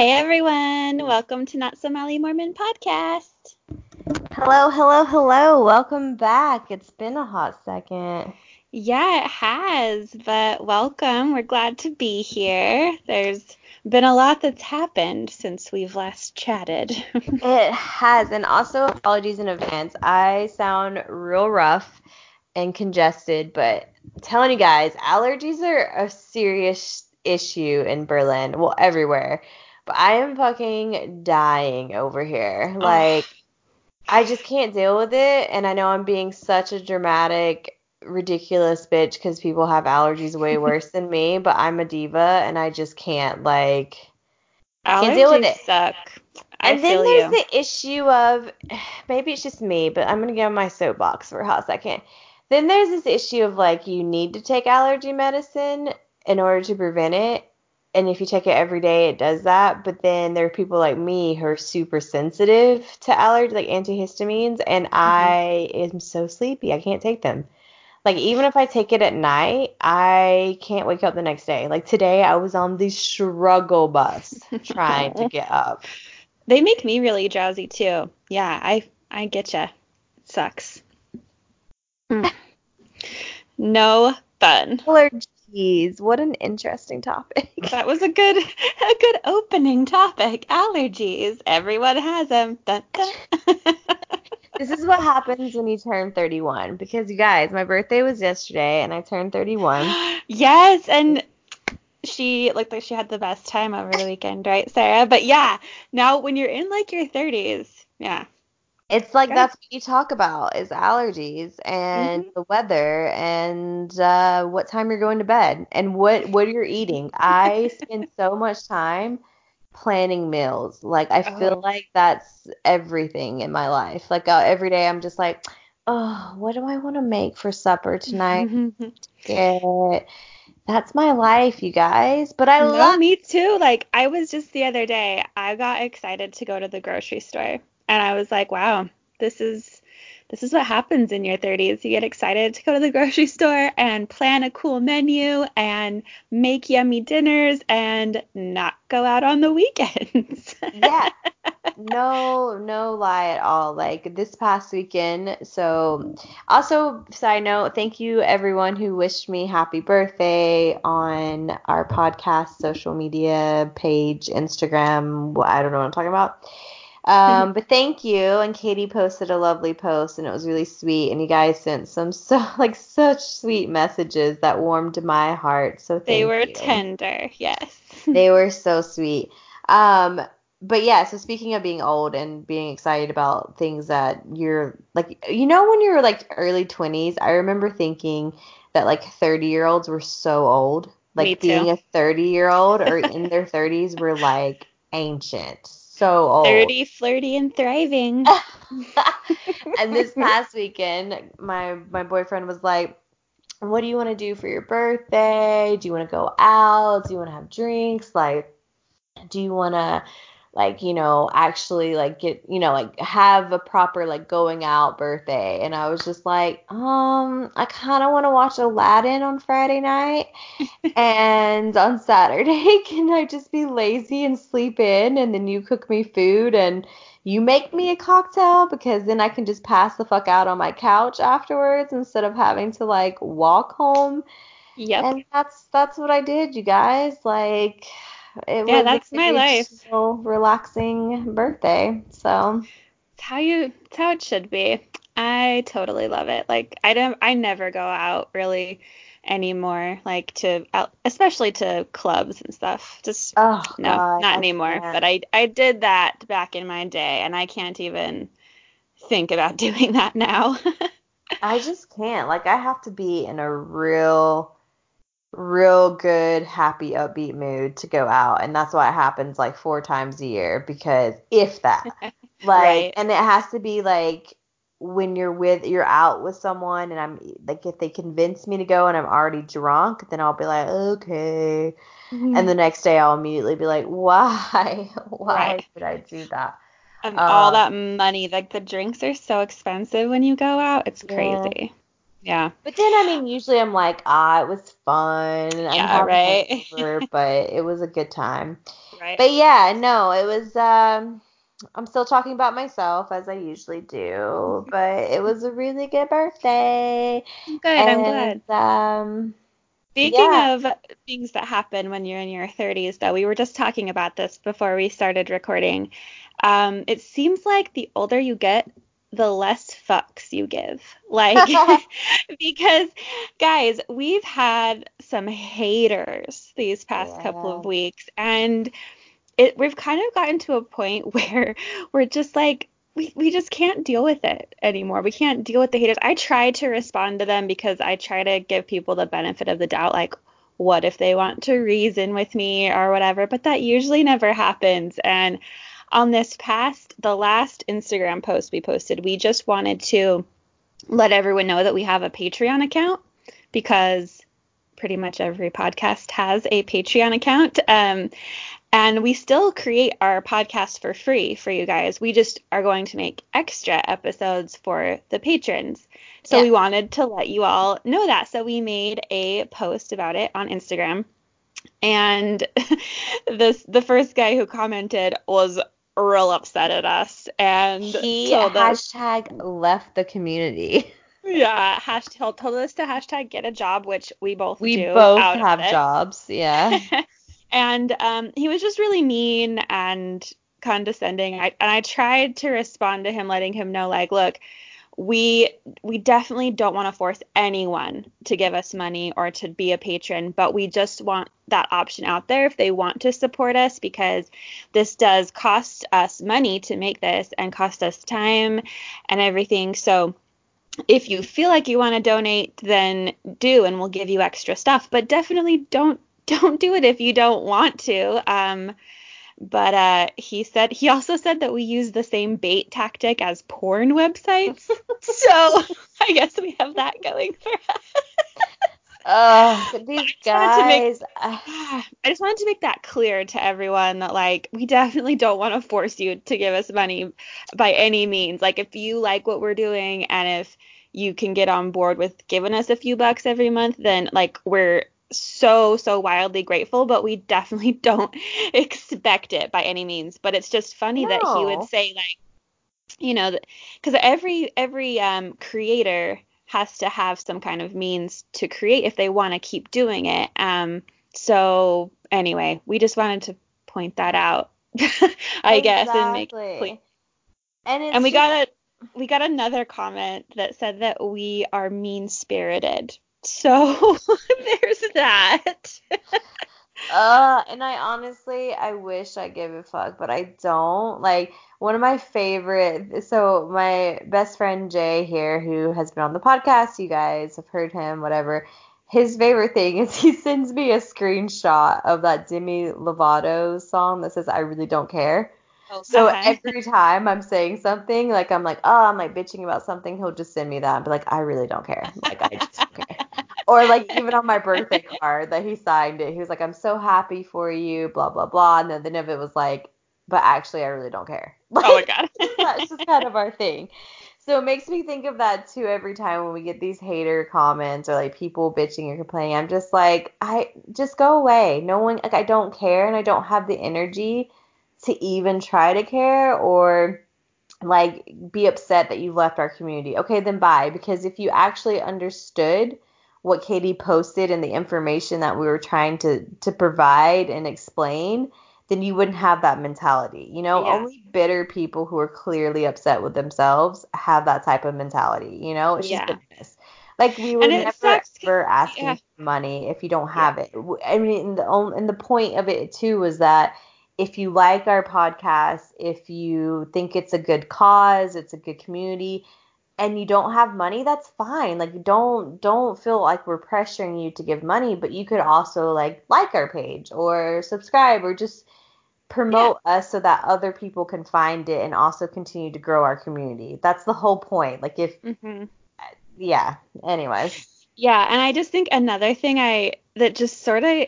Hey everyone, welcome to Not So Molly Mormon podcast. Hello, hello, hello. Welcome back. It's been a hot second. Yeah, it has, but welcome. We're glad to be here. There's been a lot that's happened since we've last chatted. it has, and also apologies in advance. I sound real rough and congested, but I'm telling you guys, allergies are a serious issue in Berlin, well, everywhere. I am fucking dying over here. Like, I just can't deal with it. And I know I'm being such a dramatic, ridiculous bitch because people have allergies way worse than me, but I'm a diva and I just can't, like, allergies can't deal with it. suck. I and then there's you. the issue of maybe it's just me, but I'm going to get on my soapbox for a hot second. Then there's this issue of like you need to take allergy medicine in order to prevent it. And if you take it every day, it does that. But then there are people like me who are super sensitive to allergies, like antihistamines, and mm-hmm. I am so sleepy. I can't take them. Like even if I take it at night, I can't wake up the next day. Like today, I was on the struggle bus trying to get up. They make me really drowsy too. Yeah, I I get you. Sucks. Mm. no fun. Allergy allergies. What an interesting topic. That was a good a good opening topic. Allergies. Everyone has them. Dun, dun. this is what happens when you turn 31 because you guys, my birthday was yesterday and I turned 31. yes, and she looked like she had the best time over the weekend, right, Sarah? But yeah, now when you're in like your 30s, yeah, it's like that's what you talk about is allergies and mm-hmm. the weather and uh, what time you're going to bed and what what you're eating. I spend so much time planning meals. Like I feel oh. like that's everything in my life. Like uh, every day I'm just like, oh, what do I want to make for supper tonight? Get that's my life, you guys. But I no, love me too. Like I was just the other day, I got excited to go to the grocery store and I was like, wow, this is this is what happens in your 30s. You get excited to go to the grocery store and plan a cool menu and make yummy dinners and not go out on the weekends. yeah. No, no lie at all. Like this past weekend. So, also, side note, thank you everyone who wished me happy birthday on our podcast, social media page, Instagram. I don't know what I'm talking about. Um, but thank you. And Katie posted a lovely post, and it was really sweet. And you guys sent some so like such sweet messages that warmed my heart. So they were you. tender. Yes. they were so sweet. Um, but yeah. So speaking of being old and being excited about things that you're like, you know, when you were like early 20s, I remember thinking that like 30 year olds were so old. Like being a 30 year old or in their 30s were like ancient so old. 30, flirty, and thriving. and this past weekend, my my boyfriend was like, "What do you want to do for your birthday? Do you want to go out? Do you want to have drinks? Like, do you want to like you know actually like get you know like have a proper like going out birthday. And i was just like um i kind of want to watch aladdin on friday night and on saturday. Can i just be lazy and sleep in and then you cook me food and you make me a cocktail? Because then i can just pass the fuck out on my couch afterwards instead of having to like walk home. Yep. And that's that's what i did you guys. Like it yeah, that's my life. So Relaxing birthday. So it's how you it's how it should be. I totally love it. Like I don't I never go out really anymore like to out especially to clubs and stuff just oh, no God, not anymore but i i did that back in my day and i can't even think about doing that now i just can't like i have to be in a real real good, happy, upbeat mood to go out. And that's why it happens like four times a year because if that. like right. and it has to be like when you're with you're out with someone and I'm like if they convince me to go and I'm already drunk, then I'll be like, okay. Mm-hmm. And the next day I'll immediately be like, why? why right. did I do that? And um, all that money, like the drinks are so expensive when you go out. It's crazy. Yeah. But then, I mean, usually I'm like, ah, it was fun. I'm Yeah, right. over, but it was a good time. Right. But yeah, no, it was. Um, I'm still talking about myself as I usually do, but it was a really good birthday. Good. I'm glad. Um, Speaking Yeah. of things that happen when you're in your 30s, though, we were just talking about this before we started recording. Um, it seems like the older you get, the less fucks you give. Like, because, guys, we've had some haters these past couple of weeks, and it we've kind of gotten to a point where we're just like we, we just can't deal with it anymore. We can't deal with the haters. I try to respond to them because I try to give people the benefit of the doubt, like, what if they want to reason with me or whatever, but that usually never happens. And on this past, the last Instagram post we posted, we just wanted to let everyone know that we have a Patreon account because pretty much every podcast has a Patreon account. Um, and we still create our podcast for free for you guys. We just are going to make extra episodes for the patrons. So Yeah. we wanted to let you all know that. So we made a post about it on Instagram. And this the first guy who commented was real upset at us and He told us hashtag left the community. yeah, hashtag told us to hashtag get a job, which we both We both have jobs. Yeah. and um, he was just really mean and condescending. I, and I tried to respond to him, letting him know, like, look, we we definitely don't want to force anyone to give us money or to be a patron, but we just want that option out there if they want to support us because this does cost us money to make this and cost us time and everything. So if you feel like you want to donate, then do, and we'll give you extra stuff. But definitely don't don't do it if you don't want to. Um, but uh, he said he also said that we use the same bait tactic as porn websites. so I guess we have that going for us. Oh, these wanted to make- guys. I just wanted to make that clear to everyone that like we definitely don't want to force you to give us money by any means. Like if you like what we're doing and if you can get on board with giving us a few bucks every month, then like we're so so wildly grateful, but we definitely don't expect it by any means. But it's just funny that he would say like you know because every every um creator has to have some kind of means to create if they want to keep doing it um so anyway we just wanted to point that out i guess and make. And it's and we just- got a we got another comment that said that we are mean spirited so there's that Uh, and I honestly, I wish I gave a fuck, but I don't. Like, one of my favorite, so my best friend Jay here, who has been on the podcast, you guys have heard him, whatever. His favorite thing is he sends me a screenshot of that Demi Lovato song that says, I really don't care. So Uh-huh. every time I'm saying something, like I'm like, oh, I'm like bitching about something, he'll just send me that and be like, I really don't care. Like I just don't care. Or like even on my birthday card that he signed it, he was like, I'm so happy for you, blah blah blah. And then the end of it was like, but actually I really don't care. oh my god That's just kind of our thing. So it makes me think of that too every time when we get these hater comments or like people bitching or complaining. I'm just like, I just go away. No one like I don't care and I don't have the energy to even try to care or like be upset that you left our community. Okay, then bye. Because if you actually understood what Katie posted and the information that we were trying to to provide and explain, then you wouldn't have that mentality. You know, Yeah. only bitter people who are clearly upset with themselves have that type of mentality. You know, it's Yeah. just bitterness. Like we were never sucks ever ask yeah. for money if you don't have it. I mean, and the and the point of it too was that if you like our podcast, if you think it's a good cause, it's a good community, and you don't have money, that's fine. Like don't don't feel like we're pressuring you to give money, but you could also like like our page or subscribe or just promote us so that other people can find it and also continue to grow our community. That's the whole point. Like if hmm yeah, anyways. Yeah, and I just think another thing I that just sort of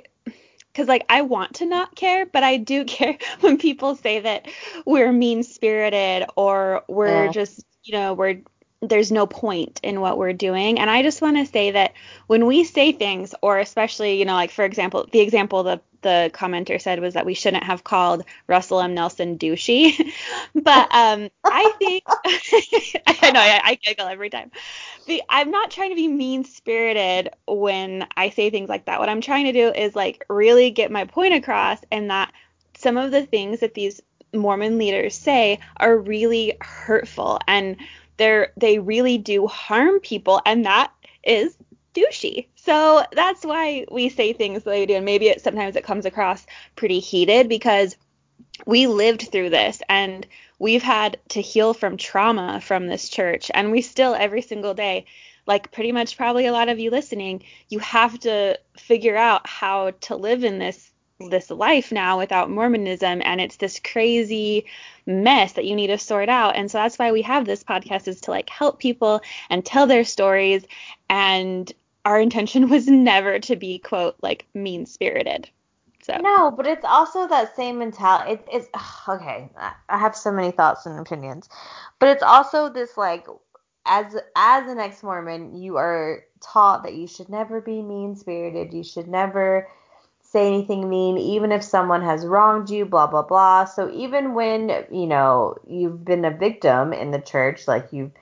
because like I want to not care, but I do care when people say that we're mean spirited or we're Yeah. just you know we're there's no point in what we're doing. And I just want to say that when we say things, or especially, you know, like for example, the example the the commenter said was that we shouldn't have called Russell M. Nelson douchey. but um, I think I know I, I, giggle every time. The, I'm not trying to be mean spirited when I say things like that. What I'm trying to do is like really get my point across, and that some of the things that these Mormon leaders say are really hurtful and they're they really do harm people and that is douchey. So that's why we say things the way we do and maybe it sometimes it comes across pretty heated because we lived through this and we've had to heal from trauma from this church and we still every single day like pretty much probably a lot of you listening you have to figure out how to live in this this life now without Mormonism and it's this crazy mess that you need to sort out. And so that's why we have this podcast is to like help people and tell their stories and our intention was never to be quote like mean spirited. So No, but it's also that same mentality. It, it's okay. I have so many thoughts and opinions, but it's also this like as as an ex-Mormon, you are taught that you should never be mean spirited. You should never say anything mean, even if someone has wronged you, blah, blah, blah. So even when, you know, you've been a victim in the church, like you've,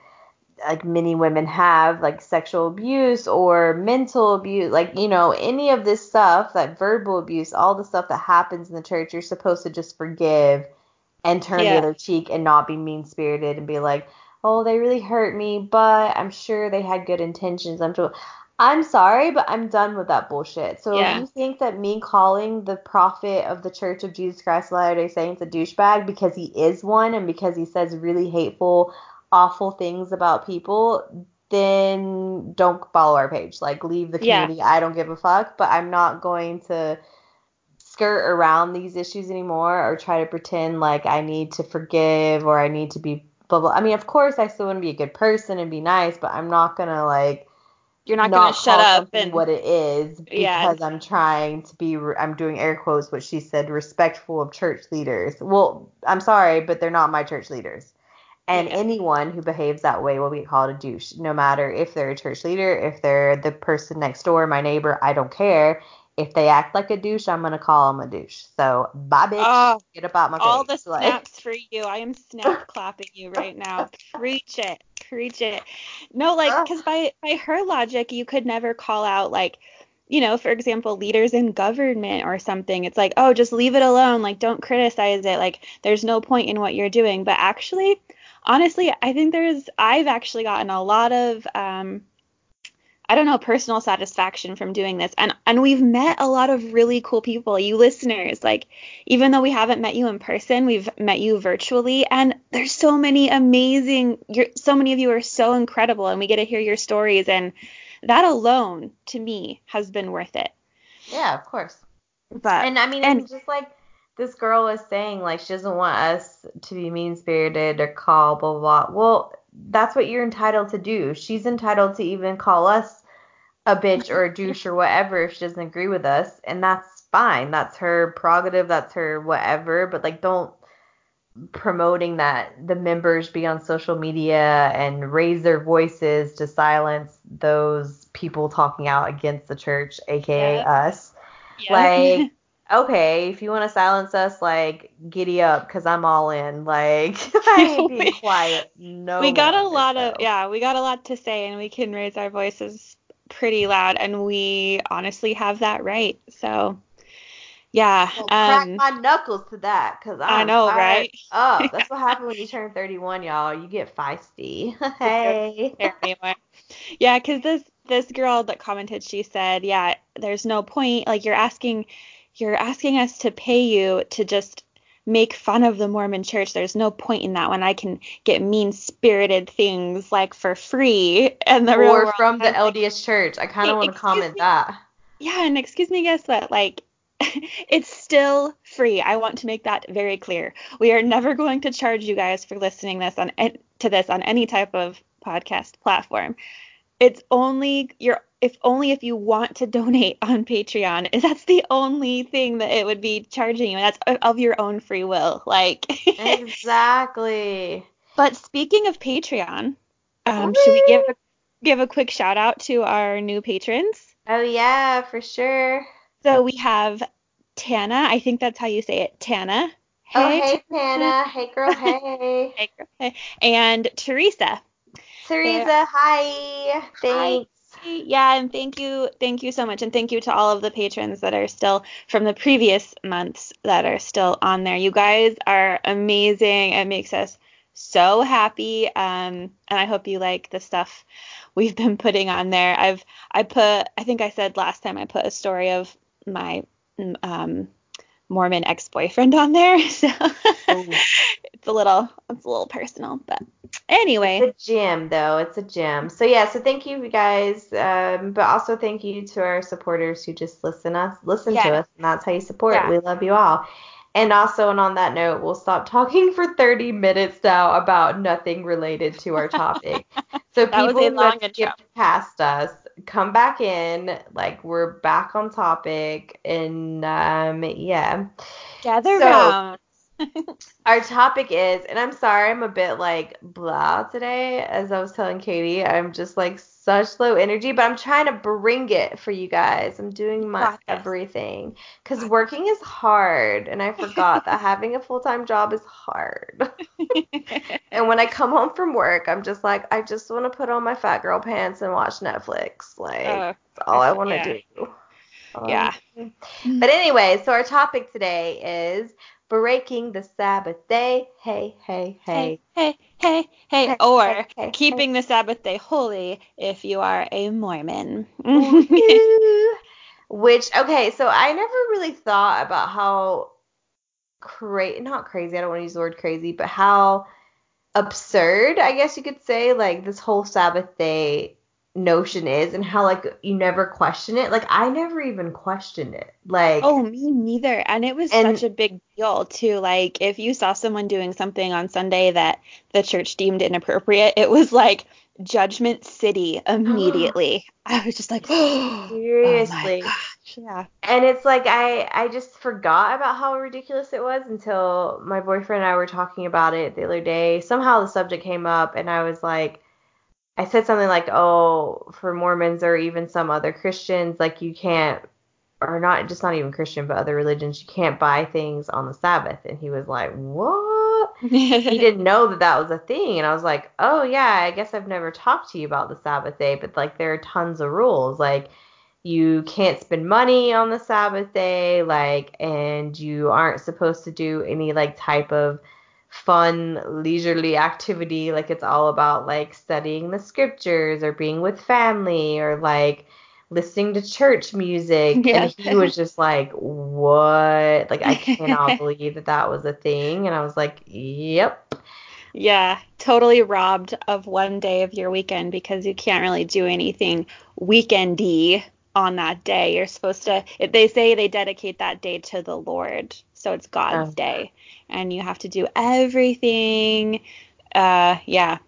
like many women have, like sexual abuse or mental abuse, like, you know, any of this stuff, that verbal abuse, all the stuff that happens in the church, you're supposed to just forgive and turn yeah. the other cheek and not be mean spirited and be like, oh, they really hurt me, but I'm sure they had good intentions. I'm sure. I'm sorry, but I'm done with that bullshit. So yeah. you think that me calling the prophet of the Church of Jesus Christ of Latter-day Saints a douchebag because he is one and because he says really hateful, awful things about people, then don't follow our page. Like leave the community. Yeah. I don't give a fuck, but I'm not going to skirt around these issues anymore or try to pretend like I need to forgive or I need to be blah blah. I mean, of course I still want to be a good person and be nice, but I'm not going to like you're not, not going to shut up and what it is because yeah. I'm trying to be I'm doing air quotes what she said respectful of church leaders. Well, I'm sorry, but they're not my church leaders. And yeah. anyone who behaves that way will be called a douche, no matter if they're a church leader, if they're the person next door, my neighbor, I don't care. If they act like a douche, I'm gonna call them a douche. So bye, bitch. Oh, Get up out my all face. All the snaps like. for you. I am snap clapping you right now. Preach it. Preach it. No, like, because by by her logic, you could never call out like you know, for example, leaders in government or something. It's like, oh, just leave it alone. Like, don't criticize it. Like, there's no point in what you're doing. But actually, honestly, I think there's, I've actually gotten a lot of um, I don't know, personal satisfaction from doing this. And and we've met a lot of really cool people, you listeners. Like even though we haven't met you in person, we've met you virtually and there's so many amazing you're so many of you are so incredible and we get to hear your stories and that alone to me has been worth it. Yeah, of course. But and I mean and, just like this girl was saying like she doesn't want us to be mean spirited or call blah, blah blah. Well, that's what you're entitled to do. She's entitled to even call us a bitch or a douche or whatever if she doesn't agree with us, and that's fine. That's her prerogative. That's her whatever. But like, don't promoting that the members be on social media and raise their voices to silence those people talking out against the church, aka yeah. us. Yeah. Like, okay, if you want to silence us, like, giddy up, cause I'm all in. Like, I ain't quiet. No. We got a lot so. of yeah, we got a lot to say, and we can raise our voices pretty loud, and we honestly have that right. So, yeah. Well, crack um, my knuckles to that, cause I'm i know, right? Oh, that's what happens when you turn 31, y'all. You get feisty. hey. anyway. Yeah, cause this this girl that commented, she said, yeah, there's no point. Like you're asking, you're asking us to pay you to just make fun of the Mormon church. There's no point in that when I can get mean spirited things like for free and the or from the LDS church. I kind of want to comment me, that. Yeah, and excuse me, guess what? Like it's still free. I want to make that very clear. We are never going to charge you guys for listening this on to this on any type of podcast platform. It's only you're if only if you want to donate on Patreon. That's the only thing that it would be charging you. That's of your own free will. Like Exactly. But speaking of Patreon, Um, should we give a, give a quick shout out to our new patrons? Oh yeah, for sure. So we have Tana. I think that's how you say it. Tana. oh hey Tana. hey girl. Hey. hey, girl, hey. And Teresa. Teresa. Hi. Thanks. Yeah, and thank you, thank you so much, and thank you to all of the patrons that are still from the previous months that are still on there. You guys are amazing. It makes us so happy. Um, and I hope you like the stuff we've been putting on there. I've I put I think I said last time I put a story of my um, Mormon ex-boyfriend on there, so it's a little it's a little personal, but anyway. It's a gym though. It's a gym. So yeah. So thank you guys, um, but also thank you to our supporters who just listen us listen yeah. to us, and that's how you support. Yeah. We love you all. And also, and on that note, we'll stop talking for 30 minutes now about nothing related to our topic. So people who have skipped past us, come back in. Like we're back on topic, and um, yeah. Gather so, round. our topic is, and I'm sorry, I'm a bit like blah today. As I was telling Katie, I'm just like such low energy, but I'm trying to bring it for you guys. I'm doing my everything because working is hard, and I forgot that having a full time job is hard. and when I come home from work, I'm just like, I just want to put on my fat girl pants and watch Netflix. Like, uh, that's all I want to yeah. do. Um, yeah. But anyway, so our topic today is breaking the Sabbath day. Hey, hey, hey. Hey, hey, hey, hey. or hey, hey, keeping the Sabbath day holy if you are a Mormon. Which, okay, so I never really thought about how crazy, not crazy, I don't want to use the word crazy, but how absurd, I guess you could say, like this whole Sabbath day notion is and how like you never question it. Like I never even questioned it. Like Oh, me neither. And it was and, such a big deal too. Like if you saw someone doing something on Sunday that the church deemed inappropriate, it was like judgment city immediately. I was just like, oh, seriously. Oh yeah. And it's like I I just forgot about how ridiculous it was until my boyfriend and I were talking about it the other day. Somehow the subject came up and I was like I said something like, "Oh, for Mormons or even some other Christians, like you can't, or not just not even Christian, but other religions, you can't buy things on the Sabbath." And he was like, "What?" he didn't know that that was a thing, and I was like, "Oh yeah, I guess I've never talked to you about the Sabbath day, but like there are tons of rules, like." You can't spend money on the Sabbath day, like, and you aren't supposed to do any like type of fun leisurely activity like it's all about like studying the scriptures or being with family or like listening to church music. Yeah. and he was just like what? Like i cannot believe that that was a thing. And i was like yep. Yeah totally robbed of one day of your weekend because you can't really do anything weekendy on that day. You're supposed to if they say they dedicate that day to the lord so it's god's oh. day and you have to do everything. Uh, yeah,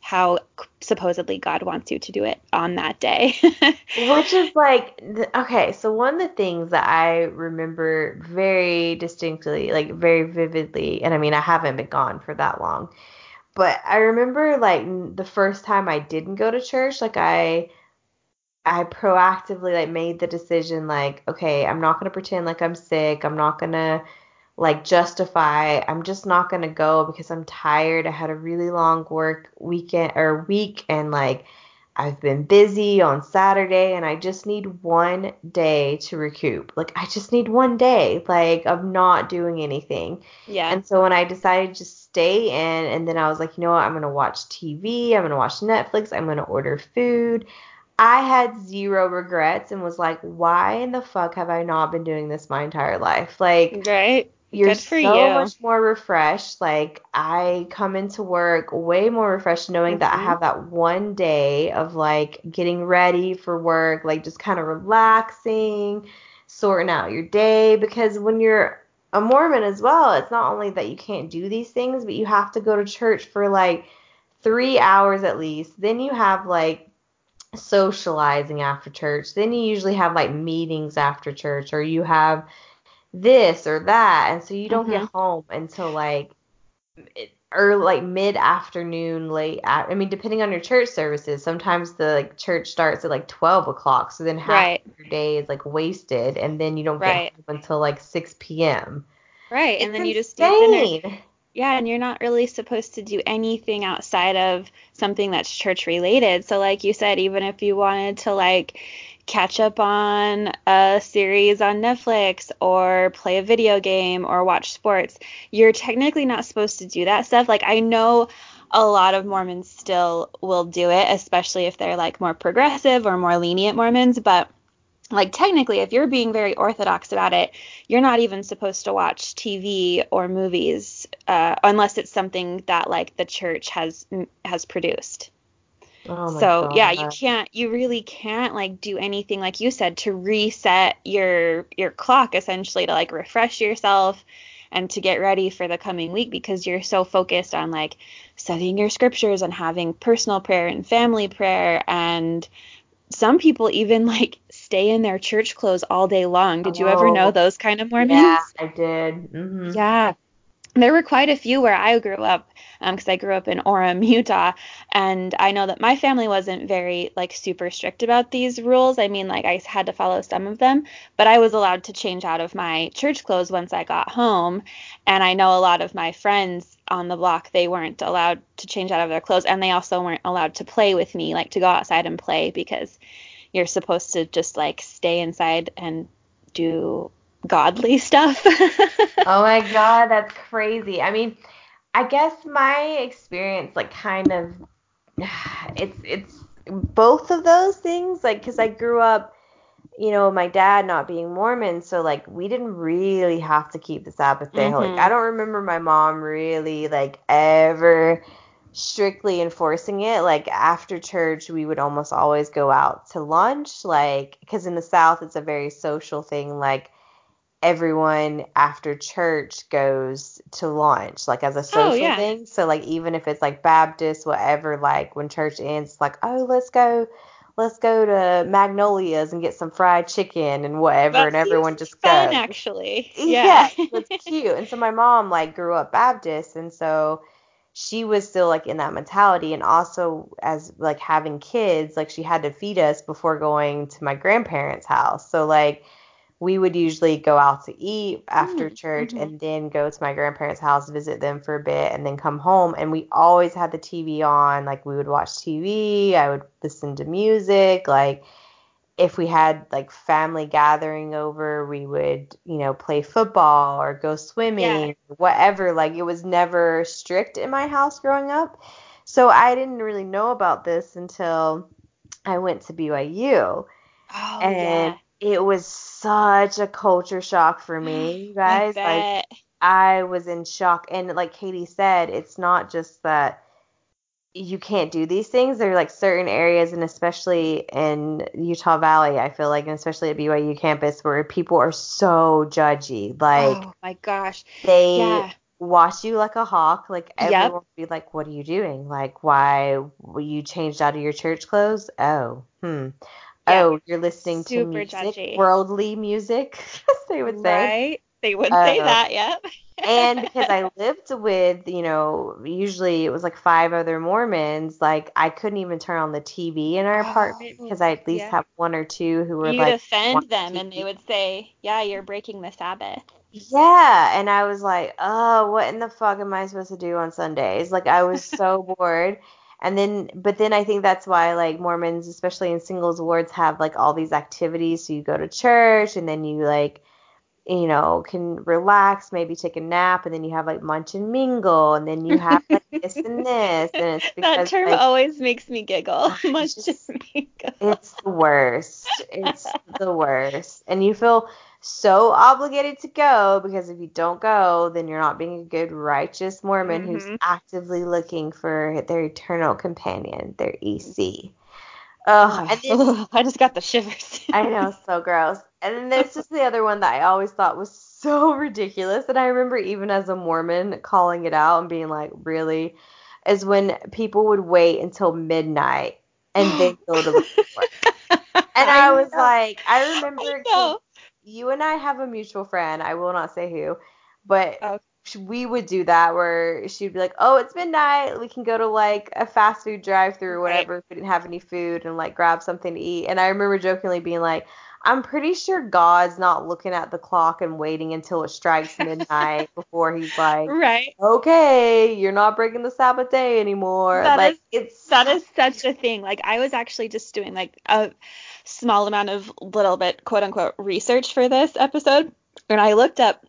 how supposedly God wants you to do it on that day. Which is like, okay, so one of the things that I remember very distinctly, like very vividly, and I mean, I haven't been gone for that long, but I remember like the first time I didn't go to church, like I. I proactively like made the decision like okay I'm not going to pretend like I'm sick I'm not going to like justify I'm just not going to go because I'm tired. I had a really long work weekend or week and like I've been busy on Saturday and I just need one day to recoup. Like I just need one day like of not doing anything. Yeah. And so when I decided to stay in and then I was like, you know what, I'm going to watch TV, I'm going to watch Netflix, I'm going to order food. I had zero regrets and was like, why in the fuck have I not been doing this my entire life? Like, right you're so you. much more refreshed. Like I come into work way more refreshed knowing mm-hmm. that I mm-hmm. have that one day of like getting ready for work, like just kind of relaxing, sorting out your day because when you're a Mormon as well, it's not only that you can't do these things, but you have to go to church for like 3 hours at least. Then you have like socializing after church. Then you usually have like meetings after church or you have this or that and so you don't mm-hmm. get home until like or like mid afternoon, late. I mean, depending on your church services, sometimes the like church starts at like twelve o'clock, so then half Right. your day is like wasted, and then you don't Right. get home until like six p.m. Right. And It's then you just eat dinner. Yeah, and you're not really supposed to do anything outside of something that's church related. So like you said, even if you wanted to like catch up on a series on Netflix or play a video game or watch sports, you're technically not supposed to do that stuff. Like I know a lot of Mormons still will do it, especially if they're like more progressive or more lenient Mormons, but like technically if you're being very orthodox about it you're not even supposed to watch tv or movies uh, unless it's something that like the church has has produced. Oh my so yeah you can't you really can't like do anything like you said to reset your your clock essentially to like refresh yourself and to get ready for the coming week because you're so focused on like studying your scriptures and having personal prayer and family prayer and some people even like stay in their church clothes all day long. Did you ever know Oh, those kind of Mormons? Yeah, I did. hmm Yeah. There were quite a few where I grew up, because I grew up in Orem, Utah, and I know that my family wasn't very like super strict about these rules. I mean, like I had to follow some of them, but I was allowed to change out of my church clothes once I got home. And I know a lot of my friends on the block, they weren't allowed to change out of their clothes, and they also weren't allowed to play with me, like to go outside and play because you're supposed to just like stay inside and do godly stuff. Oh my God, that's crazy. I mean, I guess my experience, like, kind of, it's it's both of those things. Like, because I grew up, you know, my dad not being Mormon, so like we didn't really have to keep the Sabbath day. Like, Mhm. I don't remember my mom really like ever strictly enforcing it. Like after church, we would almost always go out to lunch. Like, because in the South, it's a very social thing. Like everyone after church goes to lunch like as a social Oh, yeah. thing so like even if it's like baptist whatever like when church ends like oh let's go let's go to magnolias and get some fried chicken and whatever That and everyone just fun, goes actually. yeah, Yeah. that's cute. And so my mom like grew up Baptist, and so she was still like in that mentality. And also as like having kids, like she had to feed us before going to my grandparents' house. So like we would usually go out to eat after Mm, church mhm. and then go to my grandparents' house, visit them for a bit, and then come home. And we always had the TV on. Like we would watch TV, I would listen to music, like if we had like family gathering over, we would, you know, play football or go swimming, whatever. Like it was never strict in my house growing up. So I didn't really know about this until I went to BYU. Oh, And yeah. It was such a culture shock for me, you I guys. Like. I was in shock. And like Katie said, it's not just that you can't do these things. There are like certain areas, and especially in Utah Valley, I feel like, and especially at BYU campus, where people are so judgy. Like Oh my gosh. they Yeah. watch you like a hawk. Like Yep. everyone would be like, "What are you doing? Like, why were you changed out of your church clothes? Oh, hmm. Yeah. Oh, you're listening to music, judgy. worldly music," they would say. Right? They would say Oh. that, yep. And because I lived with, you know, usually it was like five other Mormons, like I couldn't even turn on the TV in our apartment Oh, because I at least yeah. have one or two who were You'd like, offend "Want them and they would say, Yeah, you're breaking the Sabbath. Yeah, and I was like, oh, what in the fuck am I supposed to do on Sundays? Like I was so bored. And then, but then I think that's why like Mormons, especially in singles wards, have like all these activities. So you go to church and then you like, you know, can relax, maybe take a nap, and then you have like munch and mingle, and then you have like this and this, and it's that term like always makes me giggle. Munch and mingle. it's the worst. It's the worst. And you feel so obligated to go because if you don't go, then you're not being a good, righteous Mormon who's Mhm. actively looking for their eternal companion, their EC. And then I just got the shivers. I know, so gross. And then there's just the other one that I always thought was so ridiculous. And I remember even as a Mormon calling it out and being like, really? Is when people would wait until midnight and then go to the floor. And I, was know. like, I remember I. you and I have a mutual friend. I will not say who, but oh. Okay. we would do that where she'd be like, "Oh, it's midnight. We can go to like a fast food drive-through or whatever right. if we didn't have any food and like grab something to eat." And I remember jokingly being like, "I'm pretty sure God's not looking at the clock and waiting until it strikes midnight before he's like, right, okay, you're not breaking the Sabbath day anymore." That like is, it's that is such a thing. Like I was actually just doing like a small amount of little bit quote unquote research for this episode, and I looked up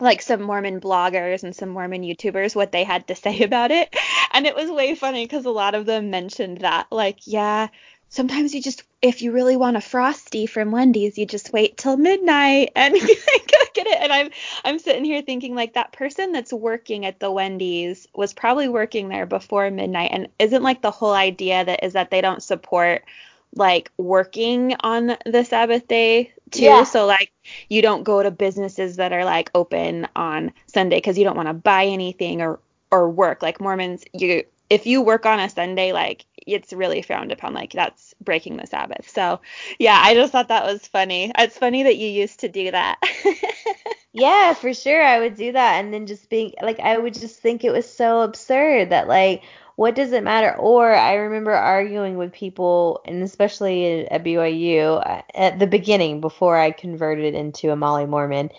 like some Mormon bloggers and some Mormon YouTubers what they had to say about it. And it was way funny because a lot of them mentioned that, like, yeah, sometimes you just, if you really want a frosty from Wendy's, you just wait till midnight and get it. And I'm, I'm sitting here thinking like that person that's working at the Wendy's was probably working there before midnight. And isn't like the whole idea that is that they don't support like working on the Sabbath day too. Yeah. So like you don't go to businesses that are like open on Sunday because you don't want to buy anything or or work. Like Mormons, you if you work on a Sunday, like it's really frowned upon. Like that's breaking the Sabbath. So yeah, I just thought that was funny. It's funny that you used to do that. yeah, for sure. I would do that and then just being like I would just think it was so absurd that like what does it matter? Or I remember arguing with people, and especially at BYU uh, at the beginning before I converted into a Molly Mormon.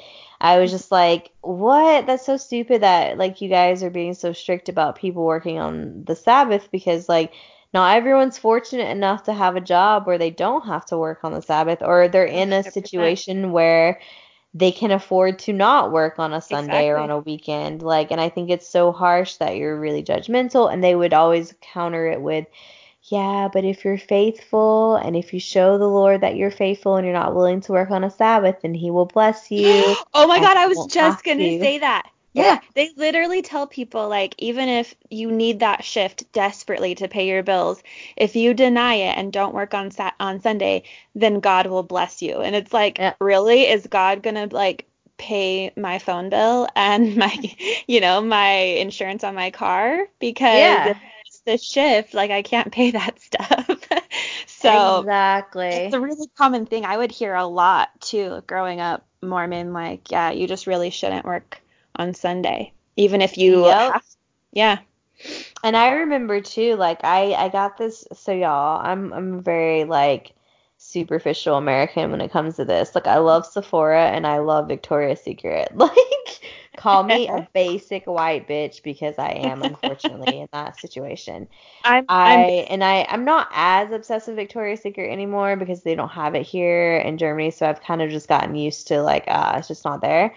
I was just like, what? That's so stupid that like you guys are being so strict about people working on the Sabbath because like not everyone's fortunate enough to have a job where they don't have to work on the Sabbath or they're in a situation where they can afford to not work on a Sunday exactly. or on a weekend. Like, and I think it's so harsh that you're really judgmental. And they would always counter it with, yeah, but if you're faithful and if you show the Lord that you're faithful and you're not willing to work on a Sabbath, then He will bless you. oh my God, I was just going to say that. Yeah, they literally tell people like even if you need that shift desperately to pay your bills, if you deny it and don't work on sat- on Sunday, then God will bless you. And it's like, yeah. really is God going to like pay my phone bill and my you know, my insurance on my car because yeah. the shift, like I can't pay that stuff. so Exactly. It's a really common thing I would hear a lot too growing up Mormon like, yeah, you just really shouldn't work on Sunday, even if you yep. have, yeah. And I remember too, like I I got this. So y'all, I'm I'm very like superficial American when it comes to this. Like I love Sephora and I love Victoria's Secret. Like call me a basic white bitch because I am unfortunately in that situation. I'm, I I'm, and I I'm not as obsessed with Victoria's Secret anymore because they don't have it here in Germany. So I've kind of just gotten used to like uh it's just not there.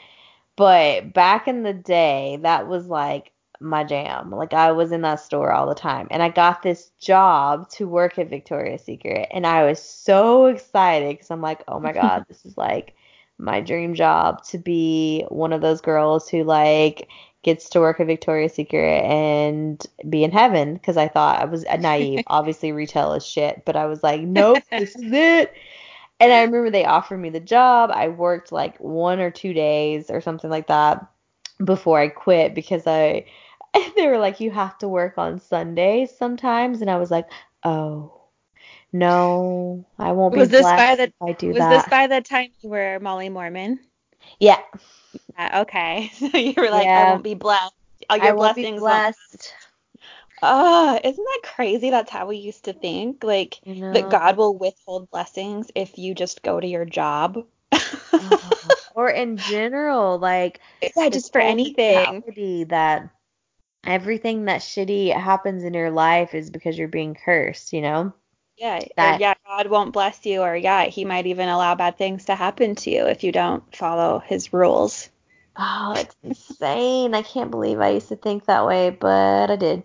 But back in the day, that was like my jam. Like I was in that store all the time. And I got this job to work at Victoria's Secret. And I was so excited because I'm like, oh my God, this is like my dream job to be one of those girls who like gets to work at Victoria's Secret and be in heaven because I thought I was naive. Obviously, retail is shit, but I was like, nope, this is it. And I remember they offered me the job. I worked like one or two days or something like that before I quit because I they were like you have to work on Sundays sometimes and I was like, "Oh, no, I won't was be this by the, I do was that." Was this by the time you were Molly Mormon? Yeah. yeah okay. So you were like, yeah. "I won't be blessed." All your I blessings blessed. Oh, isn't that crazy? That's how we used to think. Like that God will withhold blessings if you just go to your job. Uh-huh. or in general, like yeah, just for anything. That everything that shitty happens in your life is because you're being cursed, you know? Yeah, that, yeah, God won't bless you, or yeah, He might even allow bad things to happen to you if you don't follow His rules. Oh, it's insane. I can't believe I used to think that way, but I did.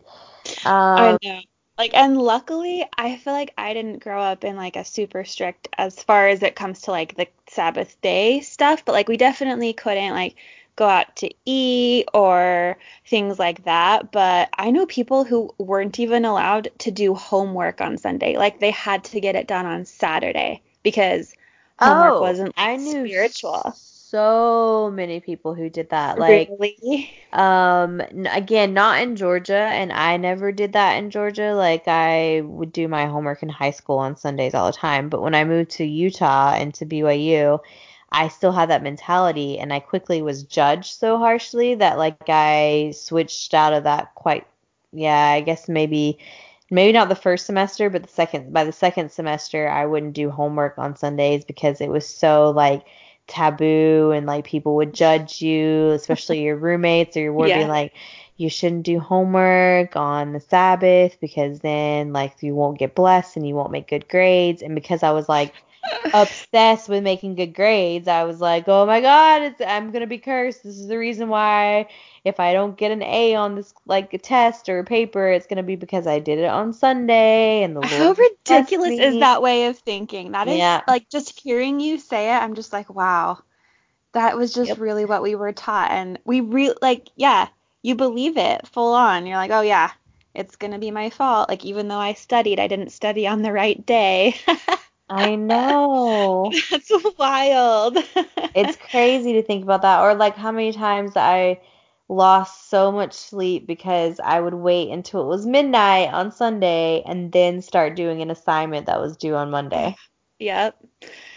Um, I know. Like, and luckily, I feel like I didn't grow up in like a super strict as far as it comes to like the Sabbath day stuff, but like we definitely couldn't like go out to eat or things like that. But I know people who weren't even allowed to do homework on Sunday. Like they had to get it done on Saturday because homework oh, wasn't like, I knew spiritual so many people who did that. Like, really? um, again, not in Georgia, and I never did that in Georgia. Like, I would do my homework in high school on Sundays all the time. But when I moved to Utah and to BYU, I still had that mentality and I quickly was judged so harshly that like I switched out of that quite yeah, I guess maybe maybe not the first semester, but the second by the second semester I wouldn't do homework on Sundays because it was so like taboo and like people would judge you, especially your roommates or your ward yeah. being like you shouldn't do homework on the Sabbath because then like you won't get blessed and you won't make good grades. And because I was like obsessed with making good grades, I was like, oh my god, I'm gonna be cursed. This is the reason why if I don't get an A on this like a test or a paper, it's gonna be because I did it on Sunday and the Lord How ridiculous is that way of thinking? That is yeah. like just hearing you say it, I'm just like, wow. That was just yep. really what we were taught and we really like yeah, you believe it full on. You're like, "Oh yeah, it's going to be my fault." Like even though I studied, I didn't study on the right day. I know. That's wild. it's crazy to think about that or like how many times I lost so much sleep because I would wait until it was midnight on Sunday and then start doing an assignment that was due on Monday. Yep.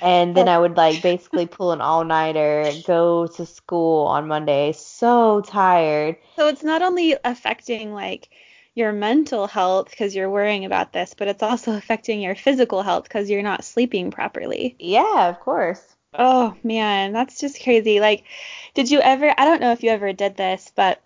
And then I would like basically pull an all nighter, go to school on Monday, so tired. So it's not only affecting like your mental health because you're worrying about this, but it's also affecting your physical health because you're not sleeping properly. Yeah, of course. Oh man, that's just crazy. Like, did you ever? I don't know if you ever did this, but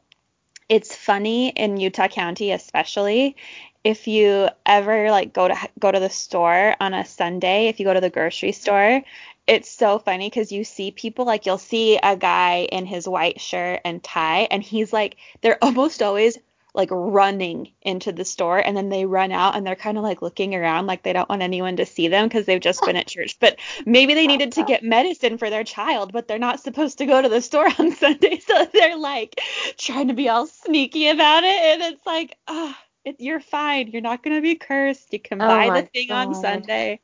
it's funny in Utah County, especially if you ever like go to go to the store on a Sunday, if you go to the grocery store, it's so funny because you see people like you'll see a guy in his white shirt and tie, and he's like they're almost always like running into the store and then they run out and they're kind of like looking around like they don't want anyone to see them because they've just been at church. But maybe they needed to get medicine for their child, but they're not supposed to go to the store on Sunday. So they're like trying to be all sneaky about it. And it's like, oh, it, you're fine. You're not gonna be cursed. You can oh buy the thing God. on Sunday.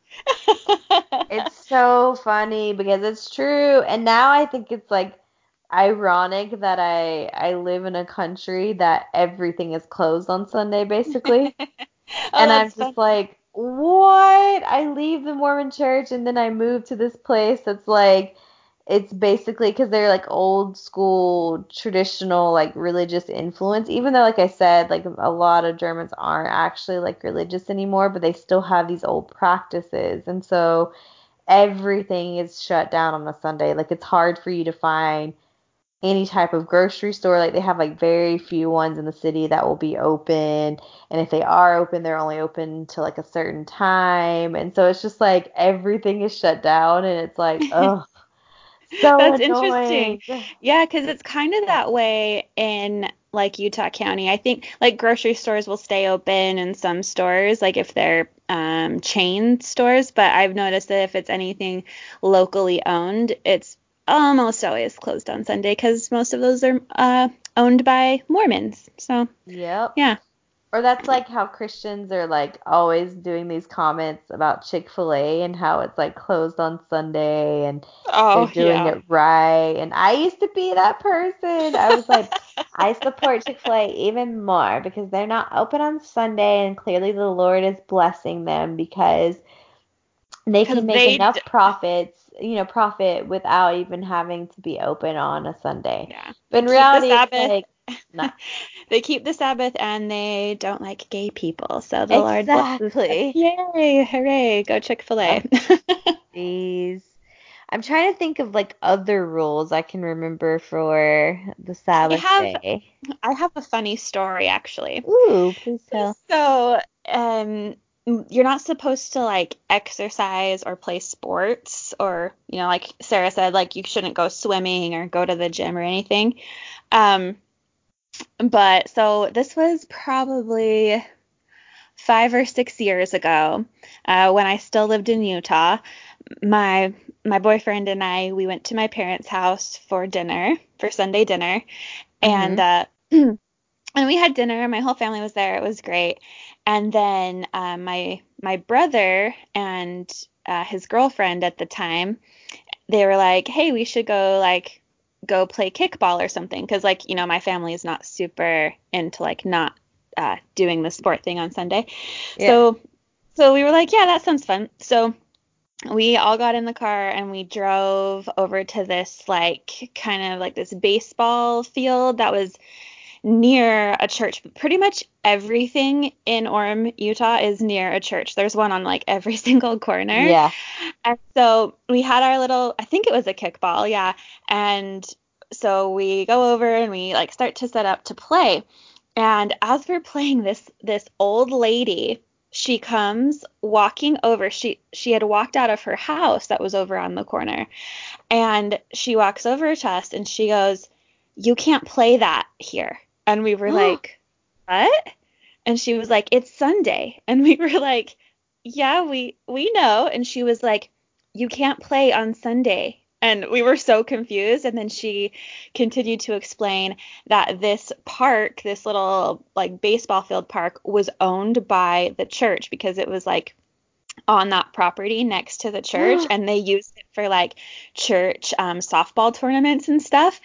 it's so funny because it's true, and now I think it's like ironic that I I live in a country that everything is closed on Sunday basically, oh, and I'm just like, what? I leave the Mormon church and then I move to this place that's like it's basically because they're like old school traditional like religious influence even though like i said like a lot of germans aren't actually like religious anymore but they still have these old practices. And so everything is shut down on a sunday. Like it's hard for you to find any type of grocery store like they have like very few ones in the city that will be open and if they are open they're only open to like a certain time and so it's just like everything is shut down and it's like oh so That's annoying. interesting. Yeah, because it's kind of that way in like Utah County. I think like grocery stores will stay open in some stores, like if they're um, chain stores. But I've noticed that if it's anything locally owned, it's almost always closed on Sunday because most of those are uh, owned by Mormons. So yep. yeah. Or that's like how Christians are like always doing these comments about Chick fil A and how it's like closed on Sunday and oh, they're doing yeah. it right. And I used to be that person. I was like, I support Chick fil A even more because they're not open on Sunday and clearly the Lord is blessing them because they can make enough d- profits you know profit without even having to be open on a Sunday. Yeah. But in reality, it's like no. they keep the Sabbath and they don't like gay people. So the exactly. Lord. Yay, hooray, go Chick-fil-A. Jeez. I'm trying to think of like other rules I can remember for the Sabbath I have, day. I have a funny story actually. Ooh, please tell. So, um you're not supposed to like exercise or play sports or you know like Sarah said like you shouldn't go swimming or go to the gym or anything. Um but so this was probably five or six years ago uh, when I still lived in Utah. My my boyfriend and I we went to my parents' house for dinner for Sunday dinner, mm-hmm. and uh, and we had dinner. My whole family was there. It was great. And then uh, my my brother and uh, his girlfriend at the time, they were like, "Hey, we should go like go play kickball or something because like you know my family is not super into like not uh, doing the sport thing on Sunday. Yeah. So so we were like, yeah, that sounds fun. So we all got in the car and we drove over to this like kind of like this baseball field that was near a church. Pretty much everything in Orem, Utah is near a church. There's one on like every single corner. Yeah. And so we had our little I think it was a kickball, yeah. And so we go over and we like start to set up to play. And as we're playing this this old lady she comes walking over she she had walked out of her house that was over on the corner and she walks over to us and she goes you can't play that here and we were like what? And she was like it's sunday. And we were like yeah we we know. And she was like you can't play on sunday. And we were so confused. And then she continued to explain that this park, this little like baseball field park, was owned by the church because it was like on that property next to the church and they used it for like church um, softball tournaments and stuff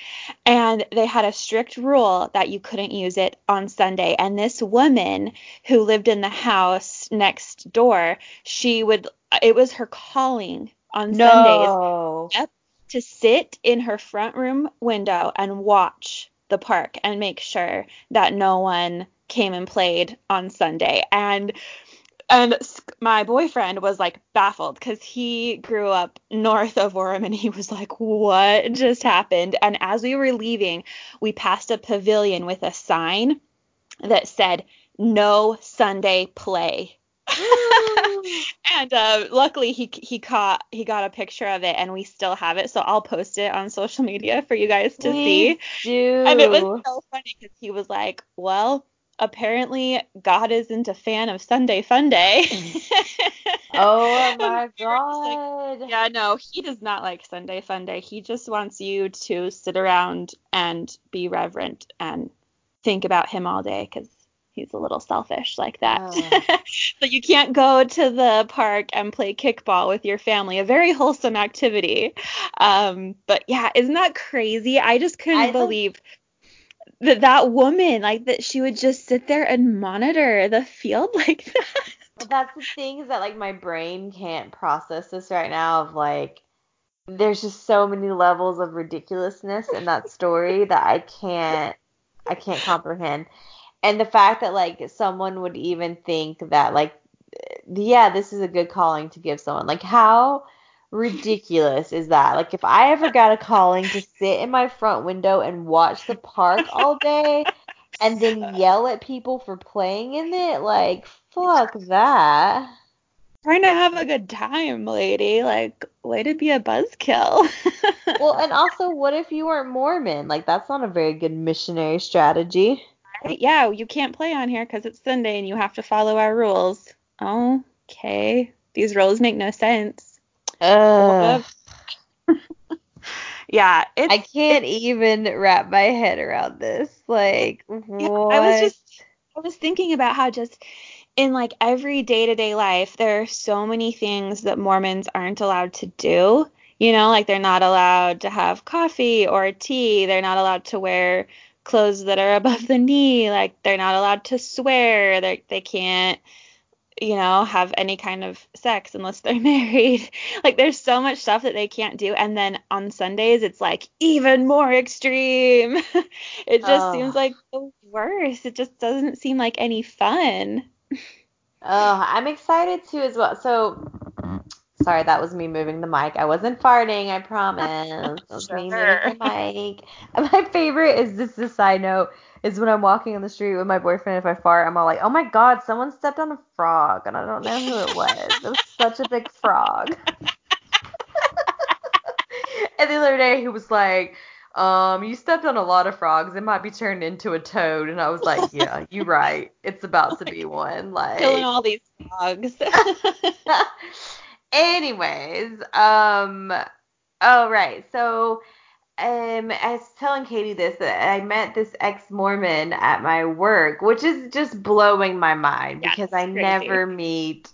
and they had a strict rule that you couldn't use it on sunday and this woman who lived in the house next door she would it was her calling on no. sundays to sit in her front room window and watch the park and make sure that no one came and played on Sunday. And and my boyfriend was like baffled because he grew up north of Orem and he was like, What just happened? And as we were leaving, we passed a pavilion with a sign that said, No Sunday play. and uh, luckily he he caught he got a picture of it and we still have it so I'll post it on social media for you guys to Please see. Do. And it was so funny because he was like, "Well, apparently God isn't a fan of Sunday Funday. Oh my god. Like, yeah, no, he does not like Sunday Funday. He just wants you to sit around and be reverent and think about him all day because he's a little selfish like that. Oh. so you can't go to the park and play kickball with your family, a very wholesome activity. Um, but yeah, isn't that crazy? I just couldn't I believe that that woman, like that she would just sit there and monitor the field like that. that's the thing is that like my brain can't process this right now of like there's just so many levels of ridiculousness in that story that I can't I can't comprehend and the fact that like someone would even think that like yeah this is a good calling to give someone like how ridiculous is that? Like if i ever got a calling to sit in my front window and watch the park all day and then yell at people for playing in it like fuck that. Trying to have a good time lady. Like way to be a buzzkill. Well and also what if you weren't mormon? Like that's not a very good missionary strategy. Yeah, you can't play on here because it's Sunday and you have to follow our rules. Okay. These rules make no sense. Uh, yeah, I can't even wrap my head around this. Like, yeah, what? I was just, I was thinking about how just in like every day to day life, there are so many things that Mormons aren't allowed to do. You know, like they're not allowed to have coffee or tea. They're not allowed to wear clothes that are above the knee. Like they're not allowed to swear. They they can't you know have any kind of sex unless they're married. like there's so much stuff that they can't do. And then on Sundays it's like even more extreme. it just oh. seems like the worst. It just doesn't seem like any fun. Oh, I'm excited too as well. So Sorry, that was me moving the mic. I wasn't farting, I promise. That was sure. me moving the mic. And my favorite is just a side note is when I'm walking on the street with my boyfriend. If I fart, I'm all like, "Oh my god, someone stepped on a frog," and I don't know who it was. it was such a big frog. and the other day, he was like, um, you stepped on a lot of frogs. It might be turned into a toad. And I was like, yeah, you're right. It's about to be one. Like killing all these frogs. Anyways, um, oh right, so um, I was telling Katie this that I met this ex-Mormon at my work, which is just blowing my mind because I crazy. never meet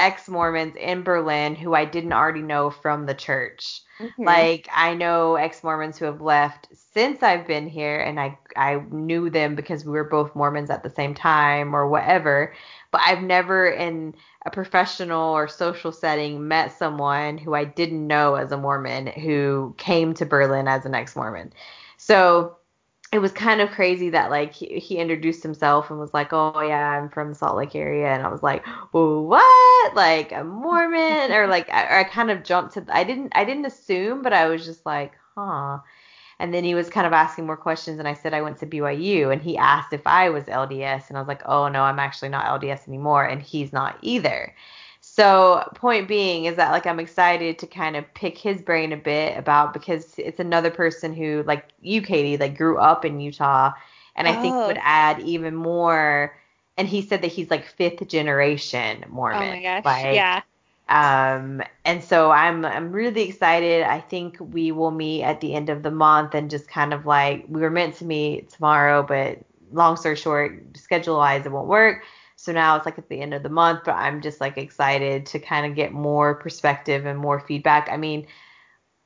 ex Mormons in Berlin who I didn't already know from the church. Mm-hmm. Like I know ex Mormons who have left since I've been here, and I I knew them because we were both Mormons at the same time or whatever. But I've never in a professional or social setting met someone who I didn't know as a Mormon who came to Berlin as an ex Mormon. So it was kind of crazy that like he, he, introduced himself and was like, "Oh yeah, I'm from Salt Lake area," and I was like, "What? Like a Mormon?" or like I, I kind of jumped to. I didn't I didn't assume, but I was just like, "Huh." And then he was kind of asking more questions, and I said I went to BYU, and he asked if I was LDS, and I was like, "Oh no, I'm actually not LDS anymore," and he's not either. So, point being is that like I'm excited to kind of pick his brain a bit about because it's another person who like you Katie like grew up in Utah and I oh. think would add even more and he said that he's like fifth generation Mormon. Oh my gosh. Like, yeah. Um and so I'm I'm really excited. I think we will meet at the end of the month and just kind of like we were meant to meet tomorrow, but long story short, schedule wise it won't work. So now it's like at the end of the month, but I'm just like excited to kind of get more perspective and more feedback. I mean,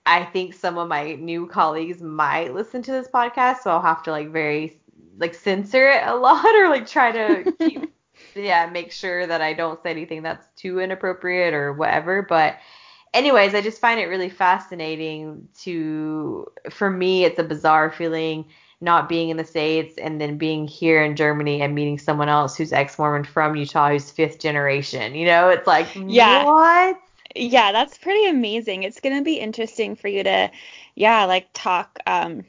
I think some of my new colleagues might listen to this podcast, so I'll have to like very like censor it a lot or like try to keep yeah, make sure that I don't say anything that's too inappropriate or whatever, but anyways, I just find it really fascinating to for me it's a bizarre feeling not being in the States and then being here in Germany and meeting someone else who's ex Mormon from Utah who's fifth generation. You know, it's like, yeah. what? Yeah, that's pretty amazing. It's going to be interesting for you to, yeah, like talk um,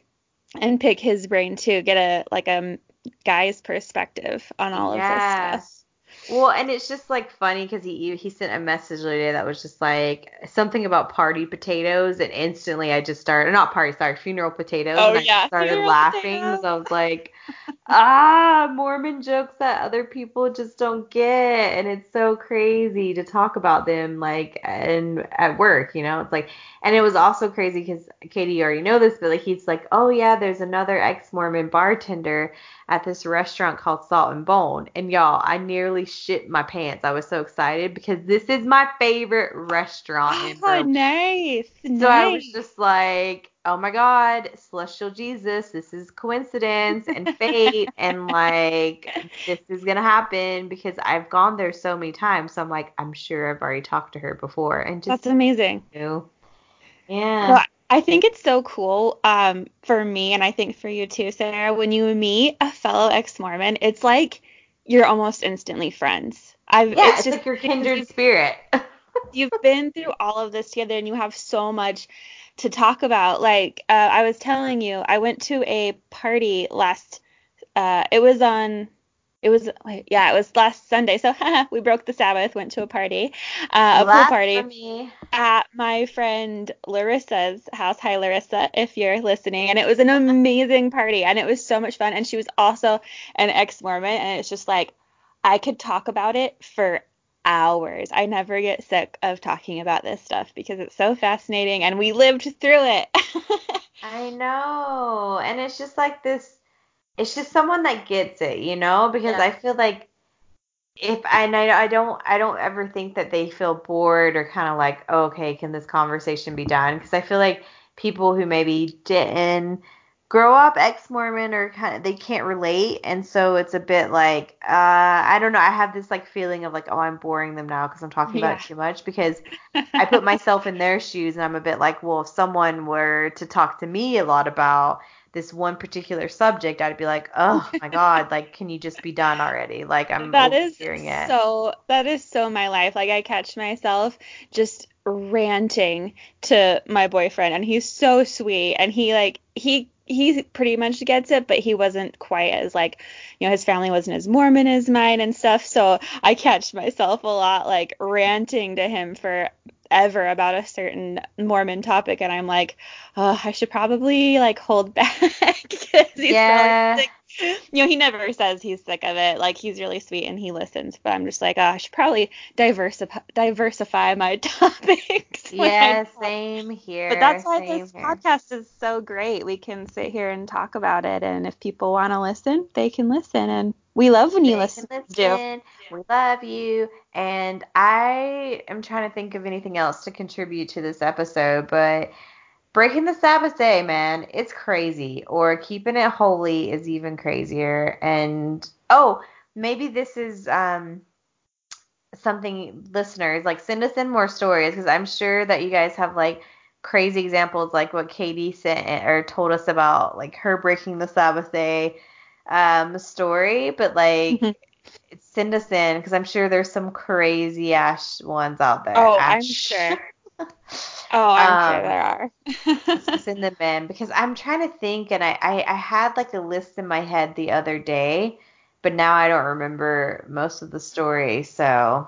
and pick his brain too, get a, like a guy's perspective on all of this stuff. Well, and it's just like funny because he he sent a message the other day that was just like something about party potatoes, and instantly I just started not party, sorry, funeral potatoes. Oh and I yeah, started funeral laughing because I was like, ah, Mormon jokes that other people just don't get, and it's so crazy to talk about them like and at work, you know. It's like, and it was also crazy because Katie, you already know this, but like he's like, oh yeah, there's another ex-Mormon bartender at this restaurant called Salt and Bone. And y'all, I nearly shit my pants. I was so excited because this is my favorite restaurant. Oh, nice. So nice. I was just like, oh my God, celestial Jesus, this is coincidence and fate. and like, this is going to happen because I've gone there so many times. So I'm like, I'm sure I've already talked to her before. And just. That's amazing. You know, yeah. I think it's so cool um, for me, and I think for you too, Sarah, when you meet a fellow ex Mormon, it's like you're almost instantly friends. I've, yeah, it's, it's just, like your kindred spirit. you've been through all of this together, and you have so much to talk about. Like uh, I was telling you, I went to a party last. Uh, it was on it was yeah, it was last Sunday. So we broke the Sabbath, went to a party, uh, a pool party at my friend Larissa's house. Hi Larissa, if you're listening. And it was an amazing party, and it was so much fun. And she was also an ex-Mormon, and it's just like I could talk about it for hours. I never get sick of talking about this stuff because it's so fascinating, and we lived through it. I know, and it's just like this it's just someone that gets it, you know, because yeah. I feel like if and I, I don't I don't ever think that they feel bored or kind of like oh, okay can this conversation be done? Because I feel like people who maybe didn't grow up ex-Mormon or kind of they can't relate. And so it's a bit like uh I don't know. I have this like feeling of like oh I'm boring them now because I'm talking yeah. about it too much. Because I put myself in their shoes and I'm a bit like well if someone were to talk to me a lot about this one particular subject, I'd be like, oh my god, like can you just be done already? Like I'm that is it. so that is so my life. Like I catch myself just ranting to my boyfriend, and he's so sweet, and he like he he pretty much gets it, but he wasn't quite as like, you know, his family wasn't as Mormon as mine and stuff. So I catch myself a lot like ranting to him for ever about a certain Mormon topic, and I'm like, oh, I should probably like hold back because he's yeah. like, you know, he never says he's sick of it. Like he's really sweet and he listens. But I'm just like, oh, I should probably diversify diversify my topics. Yeah, same here. But that's why this here. podcast is so great. We can sit here and talk about it, and if people want to listen, they can listen. And we love when you listen. listen. We love you. And I am trying to think of anything else to contribute to this episode, but breaking the Sabbath day, man, it's crazy. Or keeping it holy is even crazier. And oh, maybe this is um something listeners like send us in more stories because I'm sure that you guys have like crazy examples like what Katie sent or told us about like her breaking the Sabbath day um story, but like Mhm. send us in because I'm sure there's some crazy ash ones out there. Oh, I'm sure. Oh, I'm sure Um, there are. Let's send them in because I'm trying to think and I, I, I had like a list in my head the other day, but now I don't remember most of the story. So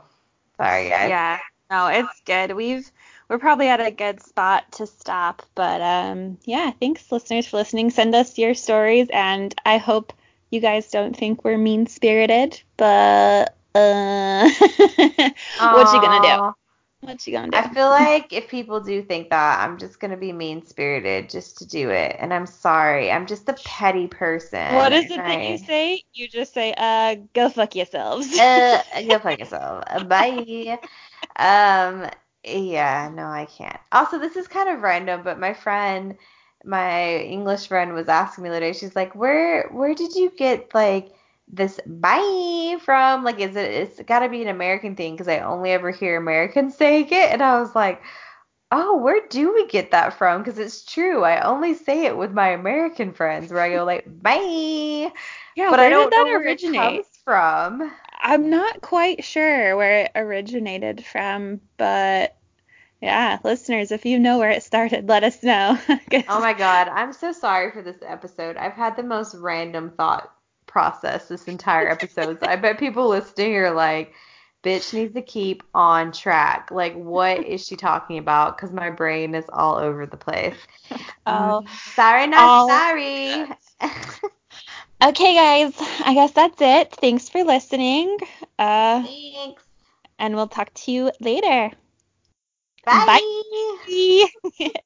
sorry guys. yeah. No, it's good. We've we're probably at a good spot to stop, but um yeah, thanks listeners for listening. Send us your stories and I hope you guys don't think we're mean-spirited, but uh what you gonna do? Aw. What you gonna do? I feel like if people do think that, I'm just gonna be mean spirited just to do it. And I'm sorry. I'm just a petty person. what is it that you say? You just say, uh, go fuck yourselves. uh, go fuck yourself. Uh, Bye. Um, yeah, no, I can't. Also, this is kind of random, but my friend, my English friend, was asking me the other day. She's like, "Where, where did you get like this bye from? Like, is it? It's got to be an American thing because I only ever hear Americans saying it." And I was like. Oh, where do we get that from? Because it's true. I only say it with my American friends where I go like, bye. yeah, but where I don't know where originate? it comes from. I'm not quite sure where it originated from, but yeah, listeners, if you know where it started, let us know. Oh my god, I'm so sorry for this episode. I've had the most random thought process this entire episode. so I bet people listening are like, bitch needs to keep on track. Like, what is she talking about? Because my brain is all over the place. Oh. Mm, sorry, not all- sorry. Okay, guys, I guess that's it. Thanks for listening. Uh, Thanks. and we'll talk to you later. Bye. Bye.